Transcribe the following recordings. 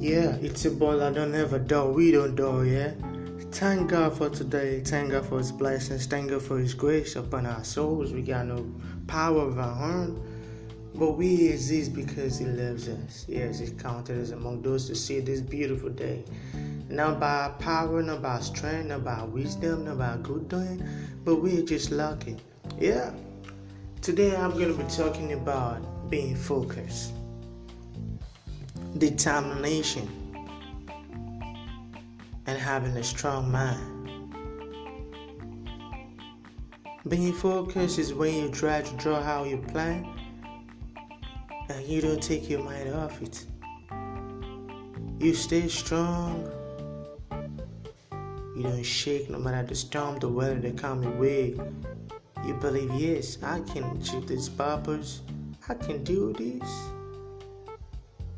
Yeah, it's a ball I don't ever do. We don't do, yeah. Thank God for today. Thank God for His blessings. Thank God for His grace upon our souls. We got no power of our own. But we exist because He loves us. Yes, He counted us among those to see this beautiful day. Not by power, not by strength, not by wisdom, not by good doing, but we're just lucky. Yeah. Today I'm going to be talking about being focused determination, and having a strong mind. Being focused is when you try to draw how you plan and you don't take your mind off it. You stay strong. You don't shake no matter the storm, the weather that come your way. You believe, yes, I can achieve this purpose. I can do this.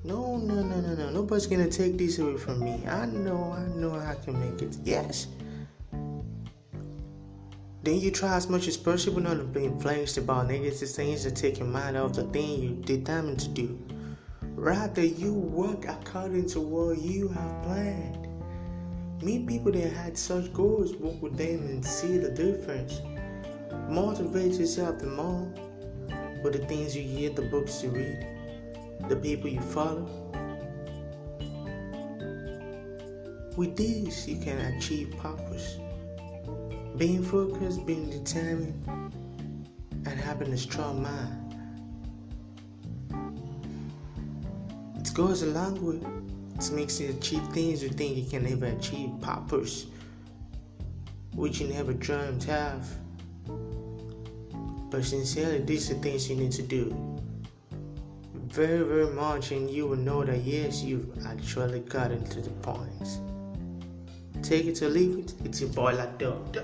No, no, no, no, no. Nobody's gonna take this away from me. I know, I know I can make it. Yes. Then you try as much as possible not to be influenced about negative things that take your mind off the thing you're determined to do. Rather, you work according to what you have planned. Meet people that had such goals, work with them and see the difference. Motivate yourself the more with the things you hear, the books you read the people you follow. With this, you can achieve purpose. Being focused, being determined, and having a strong mind. It goes a long way. It makes you achieve things you think you can never achieve. Purpose, which you never dreamed of. But sincerely, these are things you need to do very, very much, and you will know that yes, you've actually gotten to the point. Take it or leave it, it's your boy like dog.